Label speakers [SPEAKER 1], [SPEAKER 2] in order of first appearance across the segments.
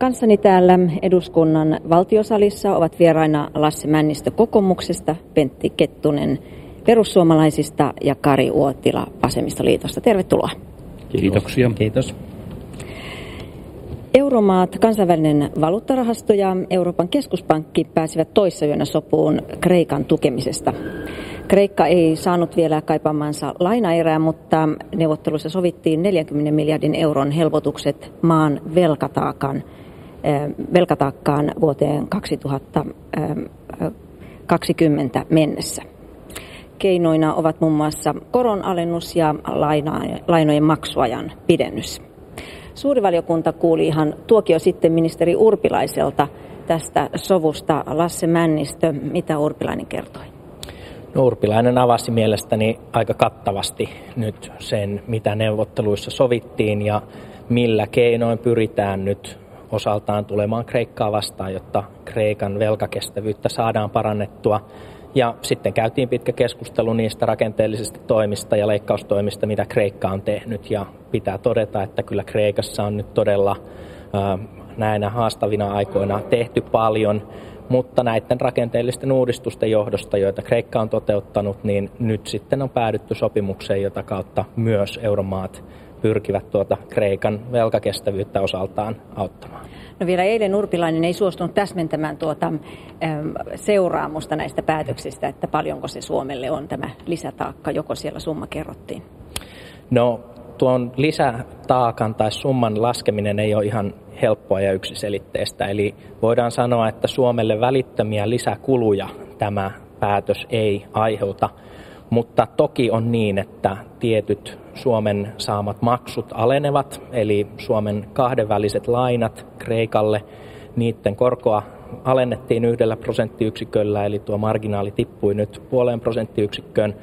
[SPEAKER 1] Kanssani täällä eduskunnan valtiosalissa ovat vieraina Lasse Männistö kokoomuksesta, Pentti Kettunen perussuomalaisista ja Kari Uotila vasemmistoliitosta. Tervetuloa.
[SPEAKER 2] Kiitoksia.
[SPEAKER 3] Kiitos.
[SPEAKER 1] Euromaat, kansainvälinen valuuttarahasto ja Euroopan keskuspankki pääsivät toissayönä sopuun Kreikan tukemisesta. Kreikka ei saanut vielä kaipaamansa lainaerää, mutta neuvottelussa sovittiin 40 miljardin euron helpotukset maan velkataakan velkataakkaan vuoteen 2020 mennessä. Keinoina ovat muun muassa koronalennus ja lainojen maksuajan pidennys. Suurivaliokunta kuuli ihan tuokio sitten ministeri Urpilaiselta tästä sovusta. Lasse Männistö, mitä Urpilainen kertoi?
[SPEAKER 3] No, Urpilainen avasi mielestäni aika kattavasti nyt sen, mitä neuvotteluissa sovittiin ja millä keinoin pyritään nyt osaltaan tulemaan Kreikkaa vastaan, jotta Kreikan velkakestävyyttä saadaan parannettua. Ja sitten käytiin pitkä keskustelu niistä rakenteellisista toimista ja leikkaustoimista, mitä Kreikka on tehnyt. Ja pitää todeta, että kyllä Kreikassa on nyt todella näinä haastavina aikoina tehty paljon, mutta näiden rakenteellisten uudistusten johdosta, joita Kreikka on toteuttanut, niin nyt sitten on päädytty sopimukseen, jota kautta myös euromaat pyrkivät tuota Kreikan velkakestävyyttä osaltaan auttamaan.
[SPEAKER 1] No vielä eilen Urpilainen ei suostunut täsmentämään tuota äm, seuraamusta näistä päätöksistä, että paljonko se Suomelle on tämä lisätaakka, joko siellä summa kerrottiin?
[SPEAKER 3] No tuon lisätaakan tai summan laskeminen ei ole ihan helppoa ja yksiselitteistä. Eli voidaan sanoa, että Suomelle välittömiä lisäkuluja tämä päätös ei aiheuta. Mutta toki on niin, että tietyt Suomen saamat maksut alenevat, eli Suomen kahdenväliset lainat Kreikalle, niiden korkoa alennettiin yhdellä prosenttiyksiköllä, eli tuo marginaali tippui nyt puoleen prosenttiyksikköön.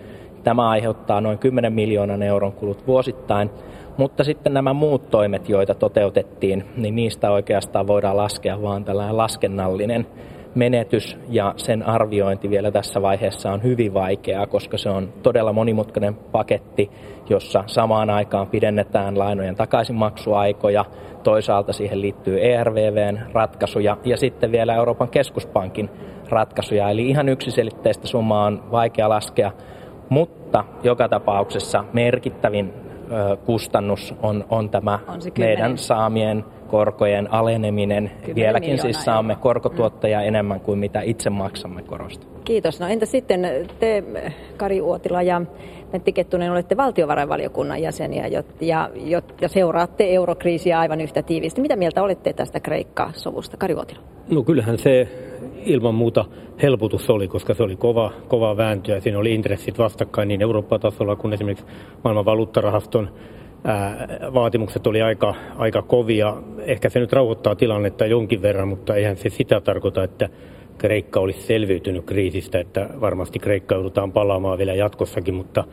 [SPEAKER 3] Tämä aiheuttaa noin 10 miljoonan euron kulut vuosittain, mutta sitten nämä muut toimet, joita toteutettiin, niin niistä oikeastaan voidaan laskea vaan tällainen laskennallinen menetys ja sen arviointi vielä tässä vaiheessa on hyvin vaikeaa, koska se on todella monimutkainen paketti, jossa samaan aikaan pidennetään lainojen takaisinmaksuaikoja, toisaalta siihen liittyy ERVVn ratkaisuja ja sitten vielä Euroopan keskuspankin ratkaisuja. Eli ihan yksiselitteistä summaa on vaikea laskea, mutta joka tapauksessa merkittävin kustannus on, on tämä on meidän saamien korkojen aleneminen. Vieläkin siis saamme korkotuottajia mm. enemmän kuin mitä itse maksamme korosta.
[SPEAKER 1] Kiitos. No entä sitten te, Kari Uotila ja Pentti Kettunen, olette valtiovarainvaliokunnan jäseniä ja, ja, ja seuraatte eurokriisiä aivan yhtä tiiviisti. Mitä mieltä olette tästä Kreikka-sovusta, Kari Uotila?
[SPEAKER 2] No kyllähän se ilman muuta helpotus oli, koska se oli kova, kova vääntö ja siinä oli intressit vastakkain niin Eurooppa-tasolla kuin esimerkiksi maailman valuuttarahaston vaatimukset oli aika, aika kovia. Ehkä se nyt rauhoittaa tilannetta jonkin verran, mutta eihän se sitä tarkoita, että Kreikka olisi selviytynyt kriisistä, että varmasti Kreikka joudutaan palaamaan vielä jatkossakin, mutta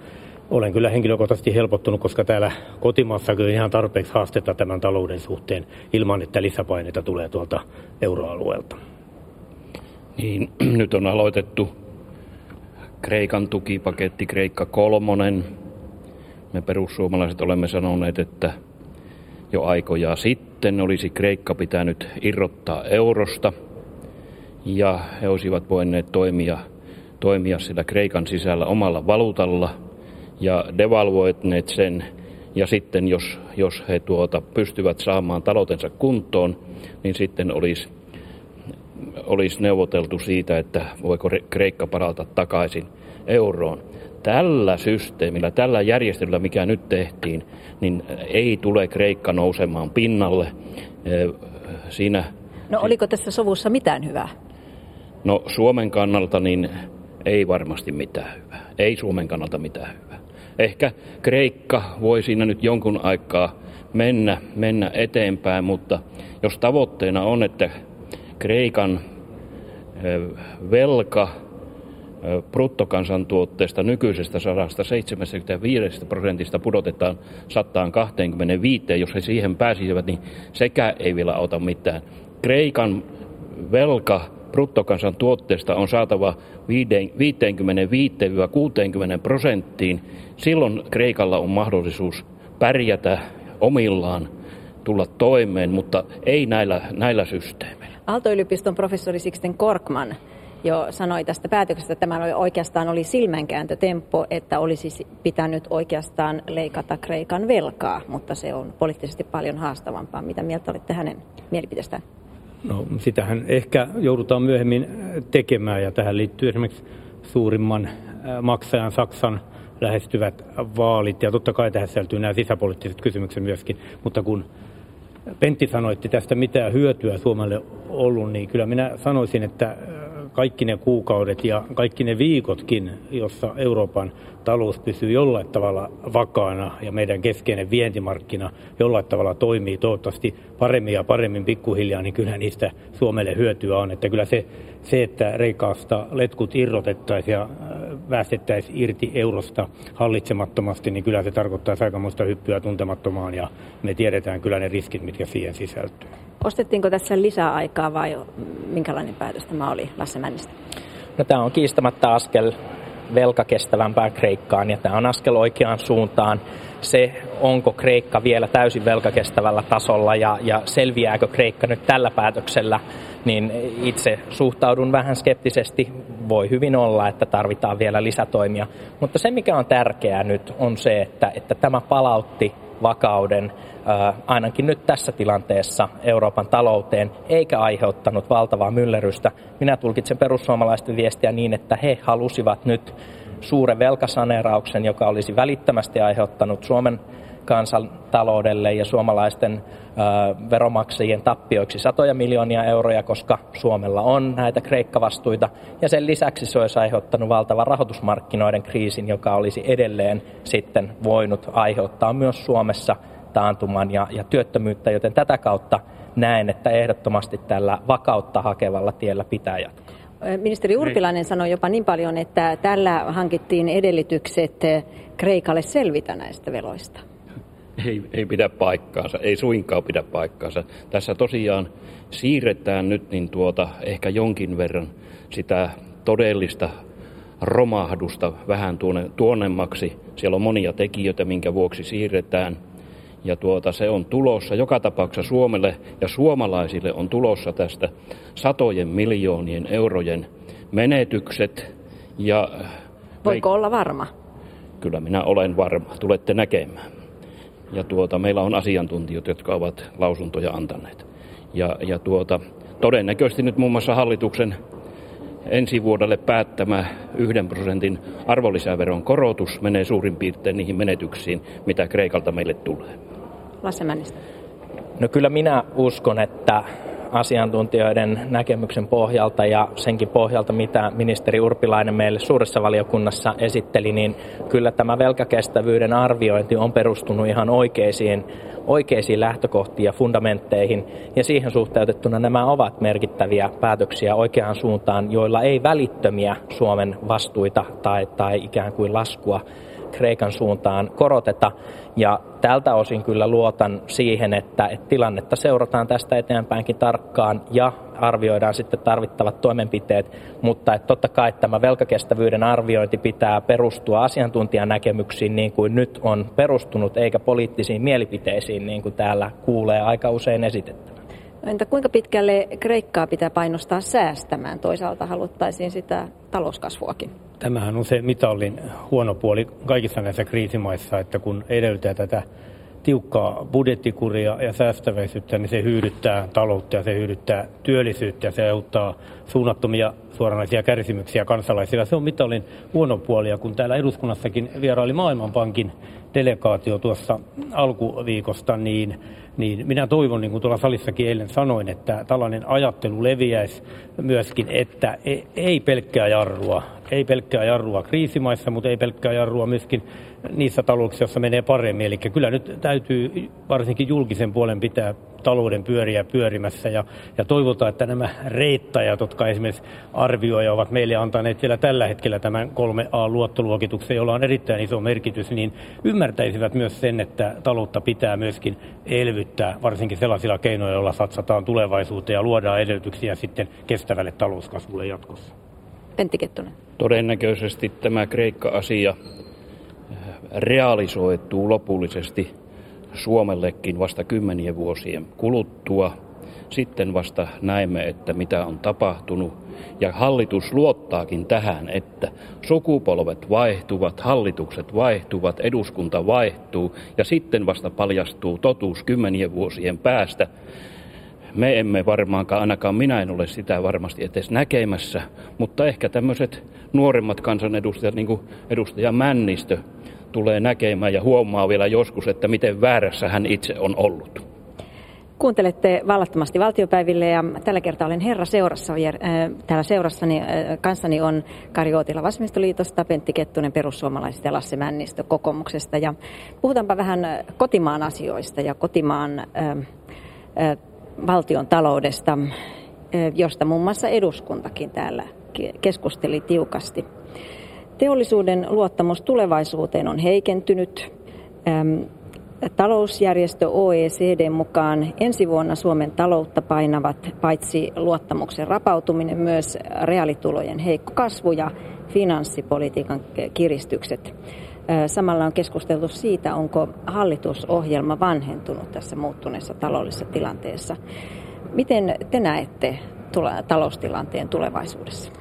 [SPEAKER 2] olen kyllä henkilökohtaisesti helpottunut, koska täällä kotimaassa kyllä ihan tarpeeksi haastetta tämän talouden suhteen ilman, että lisäpaineita tulee tuolta euroalueelta.
[SPEAKER 4] Niin, nyt on aloitettu Kreikan tukipaketti Kreikka kolmonen, me perussuomalaiset olemme sanoneet, että jo aikoja sitten olisi Kreikka pitänyt irrottaa eurosta ja he olisivat voineet toimia, toimia sillä Kreikan sisällä omalla valuutalla ja devalvoineet sen. Ja sitten jos, jos he tuota pystyvät saamaan taloutensa kuntoon, niin sitten olisi, olisi neuvoteltu siitä, että voiko Kreikka parata takaisin euroon tällä systeemillä, tällä järjestelyllä, mikä nyt tehtiin, niin ei tule Kreikka nousemaan pinnalle. Siinä,
[SPEAKER 1] no oliko tässä sovussa mitään hyvää?
[SPEAKER 4] No Suomen kannalta niin ei varmasti mitään hyvää. Ei Suomen kannalta mitään hyvää. Ehkä Kreikka voi siinä nyt jonkun aikaa mennä, mennä eteenpäin, mutta jos tavoitteena on, että Kreikan velka bruttokansantuotteesta nykyisestä 175 prosentista pudotetaan 125, jos he siihen pääsisivät, niin sekä ei vielä auta mitään. Kreikan velka bruttokansantuotteesta on saatava 55-60 prosenttiin. Silloin Kreikalla on mahdollisuus pärjätä omillaan tulla toimeen, mutta ei näillä, näillä systeemeillä.
[SPEAKER 1] Aalto-yliopiston professori Sixten Korkman jo sanoi tästä päätöksestä, että tämä oli oikeastaan oli silmänkääntötemppo, että olisi pitänyt oikeastaan leikata Kreikan velkaa, mutta se on poliittisesti paljon haastavampaa. Mitä mieltä olette hänen mielipiteestään?
[SPEAKER 2] No, sitähän ehkä joudutaan myöhemmin tekemään ja tähän liittyy esimerkiksi suurimman maksajan Saksan lähestyvät vaalit ja totta kai tähän sisältyy nämä sisäpoliittiset kysymykset myöskin, mutta kun Pentti sanoi, että tästä mitään hyötyä Suomelle ollut, niin kyllä minä sanoisin, että kaikki ne kuukaudet ja kaikki ne viikotkin, jossa Euroopan talous pysyy jollain tavalla vakaana ja meidän keskeinen vientimarkkina jollain tavalla toimii toivottavasti paremmin ja paremmin pikkuhiljaa, niin kyllä niistä Suomelle hyötyä on. Että kyllä se, se että Reikaasta letkut irrotettaisiin ja äh, irti eurosta hallitsemattomasti, niin kyllä se tarkoittaa aikamoista hyppyä tuntemattomaan ja me tiedetään kyllä ne riskit, mitkä siihen sisältyy.
[SPEAKER 1] Ostettiinko tässä lisää aikaa vai minkälainen päätös tämä oli Lasse Männistä?
[SPEAKER 3] No, tämä on kiistämättä askel velkakestävämpään Kreikkaan ja tämä on askel oikeaan suuntaan. Se, onko Kreikka vielä täysin velkakestävällä tasolla ja, ja selviääkö Kreikka nyt tällä päätöksellä, niin itse suhtaudun vähän skeptisesti. Voi hyvin olla, että tarvitaan vielä lisätoimia. Mutta se, mikä on tärkeää nyt, on se, että, että tämä palautti vakauden ainakin nyt tässä tilanteessa Euroopan talouteen, eikä aiheuttanut valtavaa myllerrystä. Minä tulkitsen perussuomalaisten viestiä niin, että he halusivat nyt suuren velkasaneerauksen, joka olisi välittömästi aiheuttanut Suomen kansantaloudelle ja suomalaisten veromaksajien tappioiksi satoja miljoonia euroja, koska Suomella on näitä kreikkavastuita. Ja sen lisäksi se olisi aiheuttanut valtavan rahoitusmarkkinoiden kriisin, joka olisi edelleen sitten voinut aiheuttaa myös Suomessa taantuman ja, ja työttömyyttä, joten tätä kautta näen, että ehdottomasti tällä vakautta hakevalla tiellä pitää jatkaa.
[SPEAKER 1] Ministeri Urpilainen sanoi jopa niin paljon, että tällä hankittiin edellytykset Kreikalle selvitä näistä veloista.
[SPEAKER 4] Ei, ei pidä paikkaansa, ei suinkaan pidä paikkaansa. Tässä tosiaan siirretään nyt niin tuota, ehkä jonkin verran sitä todellista romahdusta vähän tuonne, tuonnemmaksi. Siellä on monia tekijöitä, minkä vuoksi siirretään – ja tuota, se on tulossa joka tapauksessa Suomelle ja suomalaisille on tulossa tästä satojen miljoonien eurojen menetykset. Ja
[SPEAKER 1] Voiko olla varma?
[SPEAKER 4] Kyllä minä olen varma. Tulette näkemään. Ja tuota, meillä on asiantuntijat, jotka ovat lausuntoja antaneet. Ja, ja tuota, todennäköisesti nyt muun muassa hallituksen ensi vuodelle päättämä yhden prosentin arvonlisäveron korotus menee suurin piirtein niihin menetyksiin, mitä Kreikalta meille tulee.
[SPEAKER 1] Lasse Männistä?
[SPEAKER 3] No kyllä minä uskon, että asiantuntijoiden näkemyksen pohjalta ja senkin pohjalta, mitä ministeri Urpilainen meille suuressa valiokunnassa esitteli, niin kyllä tämä velkakestävyyden arviointi on perustunut ihan oikeisiin, oikeisiin lähtökohtiin ja fundamentteihin. Ja siihen suhteutettuna nämä ovat merkittäviä päätöksiä oikeaan suuntaan, joilla ei välittömiä Suomen vastuita tai, tai ikään kuin laskua Kreikan suuntaan koroteta. Ja tältä osin kyllä luotan siihen, että, että tilannetta seurataan tästä eteenpäinkin tarkkaan ja arvioidaan sitten tarvittavat toimenpiteet, mutta että totta kai tämä velkakestävyyden arviointi pitää perustua asiantuntijan näkemyksiin niin kuin nyt on perustunut, eikä poliittisiin mielipiteisiin niin kuin täällä kuulee aika usein esitettävän.
[SPEAKER 1] No entä kuinka pitkälle Kreikkaa pitää painostaa säästämään? Toisaalta haluttaisiin sitä talouskasvuakin.
[SPEAKER 2] Tämähän on se mitallin huono puoli kaikissa näissä kriisimaissa, että kun edellytään tätä tiukkaa budjettikuria ja säästäväisyyttä, niin se hyödyttää taloutta ja se hyödyttää työllisyyttä ja se aiheuttaa suunnattomia suoranaisia kärsimyksiä kansalaisilla. Se on mitallin huono puoli ja kun täällä eduskunnassakin vieraili Maailmanpankin delegaatio tuossa alkuviikosta, niin, niin minä toivon, niin kuin tuolla salissakin eilen sanoin, että tällainen ajattelu leviäisi myöskin, että e, ei pelkkää jarrua, ei pelkkää jarrua kriisimaissa, mutta ei pelkkää jarrua myöskin niissä talouksissa, joissa menee paremmin. Eli kyllä nyt täytyy varsinkin julkisen puolen pitää talouden pyöriä pyörimässä ja, ja toivotaan, että nämä reittajat, jotka esimerkiksi arvioija ovat meille antaneet vielä tällä hetkellä tämän 3A-luottoluokituksen, jolla on erittäin iso merkitys, niin ymmärtäisivät myös sen, että taloutta pitää myöskin elvyttää, varsinkin sellaisilla keinoilla, joilla satsataan tulevaisuuteen ja luodaan edellytyksiä sitten kestävälle talouskasvulle jatkossa.
[SPEAKER 1] Pentti Kettunen.
[SPEAKER 4] Todennäköisesti tämä Kreikka-asia realisoituu lopullisesti Suomellekin vasta kymmenien vuosien kuluttua. Sitten vasta näemme, että mitä on tapahtunut. Ja hallitus luottaakin tähän, että sukupolvet vaihtuvat, hallitukset vaihtuvat, eduskunta vaihtuu ja sitten vasta paljastuu totuus kymmenien vuosien päästä. Me emme varmaankaan, ainakaan minä en ole sitä varmasti edes näkemässä, mutta ehkä tämmöiset nuoremmat kansanedustajat, niin kuin edustaja Männistö, tulee näkemään ja huomaa vielä joskus, että miten väärässä hän itse on ollut.
[SPEAKER 1] Kuuntelette vallattomasti valtiopäiville ja tällä kertaa olen herra seurassa. Täällä seurassani kanssani on Kari Ootila Vasemmistoliitosta, Pentti Kettunen perussuomalaisista ja Lasse Männistö kokoomuksesta. Ja puhutaanpa vähän kotimaan asioista ja kotimaan äh, äh, valtion taloudesta, äh, josta muun muassa eduskuntakin täällä keskusteli tiukasti. Teollisuuden luottamus tulevaisuuteen on heikentynyt. Talousjärjestö OECD mukaan ensi vuonna Suomen taloutta painavat paitsi luottamuksen rapautuminen, myös reaalitulojen heikko kasvu ja finanssipolitiikan kiristykset. Samalla on keskusteltu siitä, onko hallitusohjelma vanhentunut tässä muuttuneessa taloudellisessa tilanteessa. Miten te näette taloustilanteen tulevaisuudessa?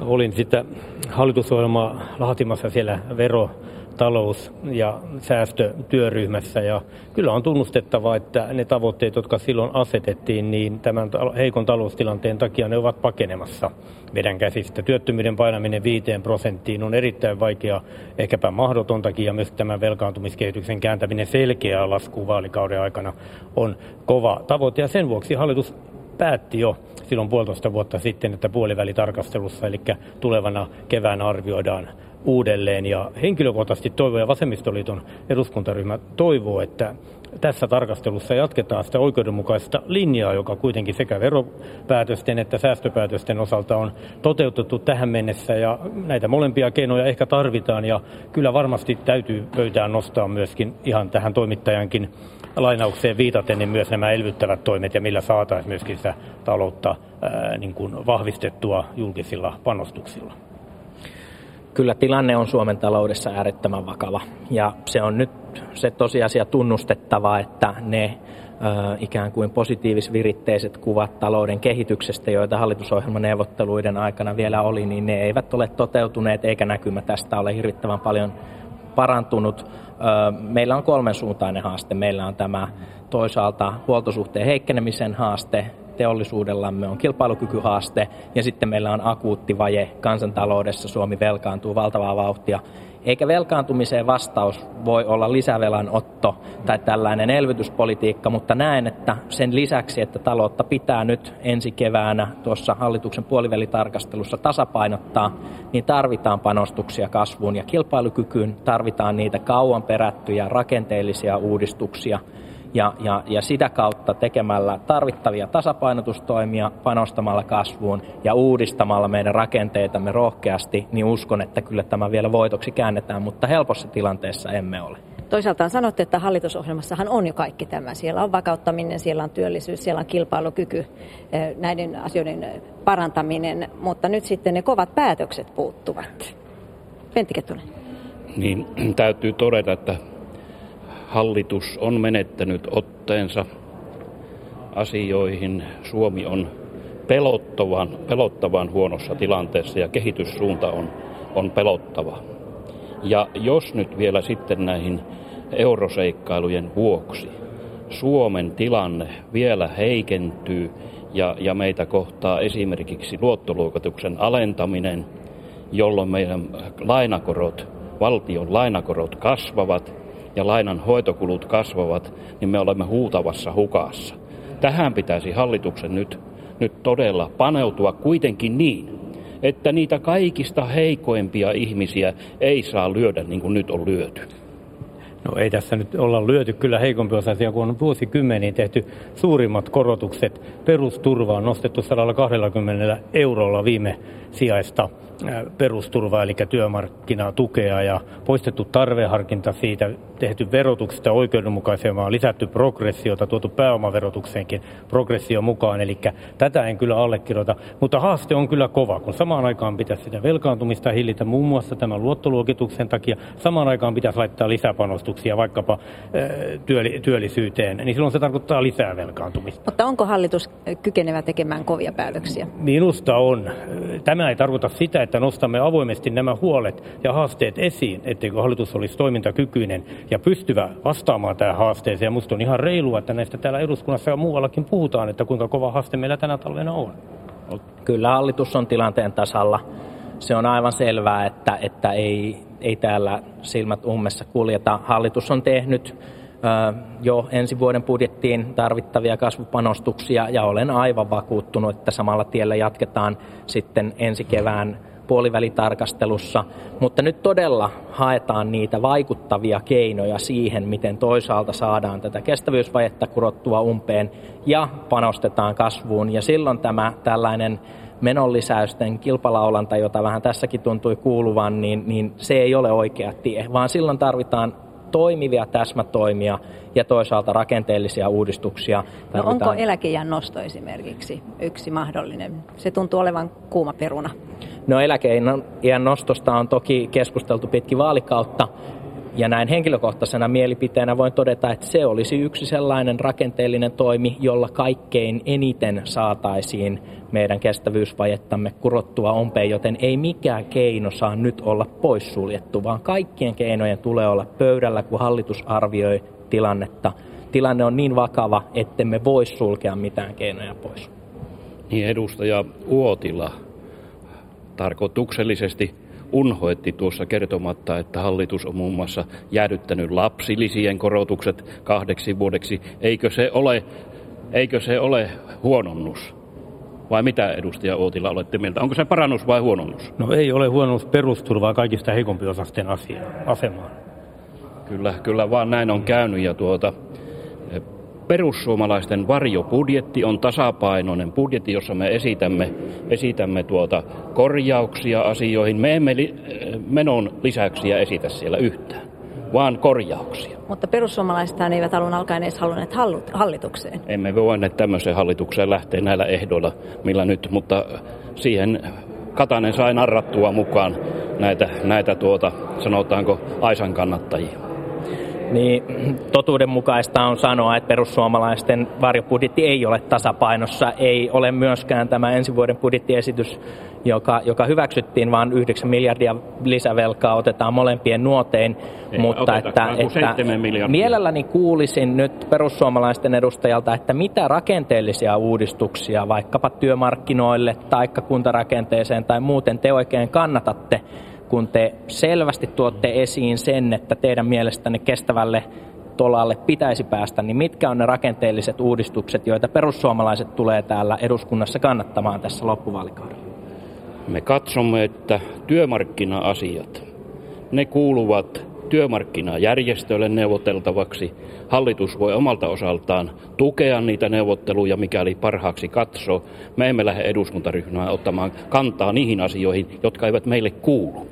[SPEAKER 2] Olin sitä hallitusohjelmaa laatimassa siellä vero talous- ja säästötyöryhmässä. Ja kyllä on tunnustettava, että ne tavoitteet, jotka silloin asetettiin, niin tämän heikon taloustilanteen takia ne ovat pakenemassa meidän käsistä. Työttömyyden painaminen 5 prosenttiin on erittäin vaikea, ehkäpä mahdotontakin, ja myös tämän velkaantumiskehityksen kääntäminen selkeää laskuun vaalikauden aikana on kova tavoite. Ja sen vuoksi hallitus päätti jo silloin puolitoista vuotta sitten, että puolivälitarkastelussa, eli tulevana keväänä arvioidaan uudelleen. Ja henkilökohtaisesti toivon ja Vasemmistoliiton eduskuntaryhmä toivoo, että tässä tarkastelussa jatketaan sitä oikeudenmukaista linjaa, joka kuitenkin sekä veropäätösten että säästöpäätösten osalta on toteutettu tähän mennessä. Ja näitä molempia keinoja ehkä tarvitaan ja kyllä varmasti täytyy pöytään nostaa myöskin ihan tähän toimittajankin lainaukseen viitaten, niin myös nämä elvyttävät toimet ja millä saataisiin myöskin sitä taloutta ää, niin kuin vahvistettua julkisilla panostuksilla.
[SPEAKER 3] Kyllä tilanne on Suomen taloudessa äärettömän vakava ja se on nyt se tosiasia tunnustettava, että ne ikään kuin positiivisviritteiset kuvat talouden kehityksestä, joita hallitusohjelmaneuvotteluiden aikana vielä oli, niin ne eivät ole toteutuneet eikä näkymä tästä ole hirvittävän paljon parantunut. Meillä on kolmen suuntainen haaste. Meillä on tämä toisaalta huoltosuhteen heikkenemisen haaste, teollisuudellamme on kilpailukykyhaaste ja sitten meillä on akuutti vaje kansantaloudessa. Suomi velkaantuu valtavaa vauhtia. Eikä velkaantumiseen vastaus voi olla lisävelan otto tai tällainen elvytyspolitiikka, mutta näen, että sen lisäksi, että taloutta pitää nyt ensi keväänä tuossa hallituksen puolivälitarkastelussa tasapainottaa, niin tarvitaan panostuksia kasvuun ja kilpailukykyyn, tarvitaan niitä kauan perättyjä rakenteellisia uudistuksia – ja, ja, ja sitä kautta tekemällä tarvittavia tasapainotustoimia, panostamalla kasvuun ja uudistamalla meidän rakenteitamme rohkeasti, niin uskon, että kyllä tämä vielä voitoksi käännetään, mutta helpossa tilanteessa emme ole.
[SPEAKER 1] Toisaalta sanotte, että hallitusohjelmassahan on jo kaikki tämä. Siellä on vakauttaminen, siellä on työllisyys, siellä on kilpailukyky, eh, näiden asioiden parantaminen, mutta nyt sitten ne kovat päätökset puuttuvat. Pentti Kettunen.
[SPEAKER 4] Niin, täytyy todeta, että hallitus on menettänyt otteensa asioihin. Suomi on pelottavan, pelottavan huonossa tilanteessa ja kehityssuunta on, on pelottava. Ja jos nyt vielä sitten näihin euroseikkailujen vuoksi Suomen tilanne vielä heikentyy ja, ja meitä kohtaa esimerkiksi luottoluokituksen alentaminen, jolloin meidän lainakorot, valtion lainakorot kasvavat ja lainan hoitokulut kasvavat, niin me olemme huutavassa hukassa. Tähän pitäisi hallituksen nyt, nyt todella paneutua kuitenkin niin, että niitä kaikista heikoimpia ihmisiä ei saa lyödä niin kuin nyt on lyöty.
[SPEAKER 2] No ei tässä nyt olla lyöty kyllä heikompi osaisia, kun on vuosikymmeniin tehty suurimmat korotukset. Perusturva on nostettu 120 eurolla viime sijaista perusturvaa, eli työmarkkinatukea ja poistettu tarveharkinta siitä, tehty verotuksesta oikeudenmukaisemmaa, lisätty progressiota, tuotu pääomaverotukseenkin progressio mukaan, eli tätä en kyllä allekirjoita, mutta haaste on kyllä kova, kun samaan aikaan pitäisi sitä velkaantumista hillitä muun muassa tämän luottoluokituksen takia, samaan aikaan pitäisi laittaa lisäpanostuksia vaikkapa työllisyyteen, niin silloin se tarkoittaa lisää velkaantumista.
[SPEAKER 1] Mutta onko hallitus kykenevä tekemään kovia päätöksiä?
[SPEAKER 2] Minusta on. Tämä ei tarkoita sitä, että nostamme avoimesti nämä huolet ja haasteet esiin, etteikö hallitus olisi toimintakykyinen ja pystyvä vastaamaan tähän haasteeseen. Ja minusta on ihan reilua, että näistä täällä eduskunnassa ja muuallakin puhutaan, että kuinka kova haaste meillä tänä talvena on.
[SPEAKER 3] Kyllä hallitus on tilanteen tasalla. Se on aivan selvää, että, että ei, ei täällä silmät ummessa kuljeta. Hallitus on tehnyt jo ensi vuoden budjettiin tarvittavia kasvupanostuksia ja olen aivan vakuuttunut, että samalla tiellä jatketaan sitten ensi kevään puolivälitarkastelussa, mutta nyt todella haetaan niitä vaikuttavia keinoja siihen, miten toisaalta saadaan tätä kestävyysvajetta kurottua umpeen ja panostetaan kasvuun. Ja silloin tämä tällainen menonlisäysten kilpalaulanta, jota vähän tässäkin tuntui kuuluvan, niin, niin se ei ole oikea tie, vaan silloin tarvitaan toimivia täsmätoimia ja toisaalta rakenteellisia uudistuksia.
[SPEAKER 1] No onko eläkejän nosto esimerkiksi yksi mahdollinen? Se tuntuu olevan kuuma peruna.
[SPEAKER 3] No eläkeiän nostosta on toki keskusteltu pitkin vaalikautta, ja näin henkilökohtaisena mielipiteenä voin todeta, että se olisi yksi sellainen rakenteellinen toimi, jolla kaikkein eniten saataisiin meidän kestävyysvajettamme kurottua ompeen, joten ei mikään keino saa nyt olla poissuljettu, vaan kaikkien keinojen tulee olla pöydällä, kun hallitus arvioi tilannetta. Tilanne on niin vakava, ettemme voi sulkea mitään keinoja pois.
[SPEAKER 4] Niin edustaja Uotila tarkoituksellisesti unhoitti tuossa kertomatta, että hallitus on muun muassa jäädyttänyt lapsilisien korotukset kahdeksi vuodeksi. Eikö se ole, eikö se ole huononnus? Vai mitä edustaja Uotila olette mieltä? Onko se parannus vai huononnus?
[SPEAKER 2] No ei ole huononnus perusturvaa kaikista heikompiosasten asemaan.
[SPEAKER 4] Kyllä, kyllä vaan näin on käynyt ja tuota, perussuomalaisten varjobudjetti on tasapainoinen budjetti, jossa me esitämme, esitämme tuota korjauksia asioihin. Me emme li, menon lisäyksiä esitä siellä yhtään, vaan korjauksia.
[SPEAKER 1] Mutta perussuomalaiset eivät alun alkaen edes halunneet hallitukseen.
[SPEAKER 4] Emme voineet tämmöiseen hallitukseen lähteä näillä ehdoilla, millä nyt, mutta siihen Katainen sai narrattua mukaan näitä, näitä tuota, sanotaanko Aisan kannattajia
[SPEAKER 3] niin totuudenmukaista on sanoa, että perussuomalaisten varjobudjetti ei ole tasapainossa. Ei ole myöskään tämä ensi vuoden budjettiesitys, joka, joka hyväksyttiin, vaan 9 miljardia lisävelkaa otetaan molempien nuotein.
[SPEAKER 4] Ei, mutta että, että
[SPEAKER 3] mielelläni kuulisin nyt perussuomalaisten edustajalta, että mitä rakenteellisia uudistuksia vaikkapa työmarkkinoille tai kuntarakenteeseen tai muuten te oikein kannatatte kun te selvästi tuotte esiin sen, että teidän mielestänne kestävälle tolalle pitäisi päästä, niin mitkä on ne rakenteelliset uudistukset, joita perussuomalaiset tulee täällä eduskunnassa kannattamaan tässä loppuvaalikaudella?
[SPEAKER 4] Me katsomme, että työmarkkina-asiat, ne kuuluvat työmarkkinajärjestöille neuvoteltavaksi. Hallitus voi omalta osaltaan tukea niitä neuvotteluja, mikäli parhaaksi katsoo. Me emme lähde eduskuntaryhmään ottamaan kantaa niihin asioihin, jotka eivät meille kuulu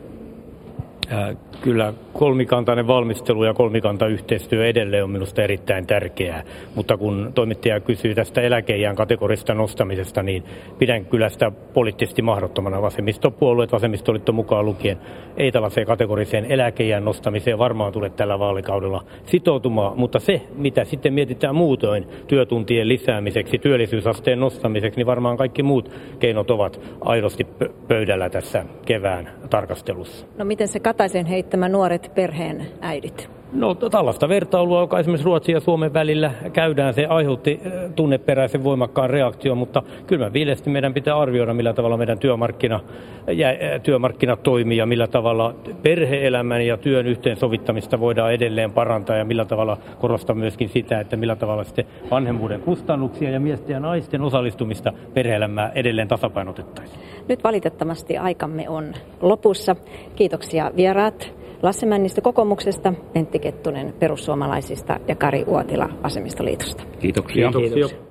[SPEAKER 2] kyllä kolmikantainen valmistelu ja kolmikantayhteistyö edelleen on minusta erittäin tärkeää. Mutta kun toimittaja kysyy tästä eläkeijän kategorista nostamisesta, niin pidän kyllä sitä poliittisesti mahdottomana. Vasemmistopuolueet, vasemmistoliitto mukaan lukien, ei tällaiseen kategoriseen eläkeijän nostamiseen varmaan tule tällä vaalikaudella sitoutumaan. Mutta se, mitä sitten mietitään muutoin työtuntien lisäämiseksi, työllisyysasteen nostamiseksi, niin varmaan kaikki muut keinot ovat aidosti pöydällä tässä kevään tarkastelussa.
[SPEAKER 1] No miten se Kataisen heittämä nuoret perheen äidit?
[SPEAKER 2] No tällaista vertailua, joka esimerkiksi Ruotsin ja Suomen välillä käydään, se aiheutti äh, tunneperäisen voimakkaan reaktion, mutta kyllä viileästi meidän pitää arvioida, millä tavalla meidän työmarkkina, ja, äh, työmarkkina toimii ja millä tavalla perheelämän ja työn yhteensovittamista voidaan edelleen parantaa ja millä tavalla korostaa myöskin sitä, että millä tavalla sitten vanhemmuuden kustannuksia ja miesten ja naisten osallistumista perheelämää edelleen tasapainotettaisiin.
[SPEAKER 1] Nyt valitettavasti aikamme on lopussa. Kiitoksia vieraat. Lasse Männistö kokoomuksesta, Pentti Kettunen perussuomalaisista ja Kari Uotila vasemmistoliitosta.
[SPEAKER 4] Kiitoksia.
[SPEAKER 2] Kiitoksia. Kiitoksia.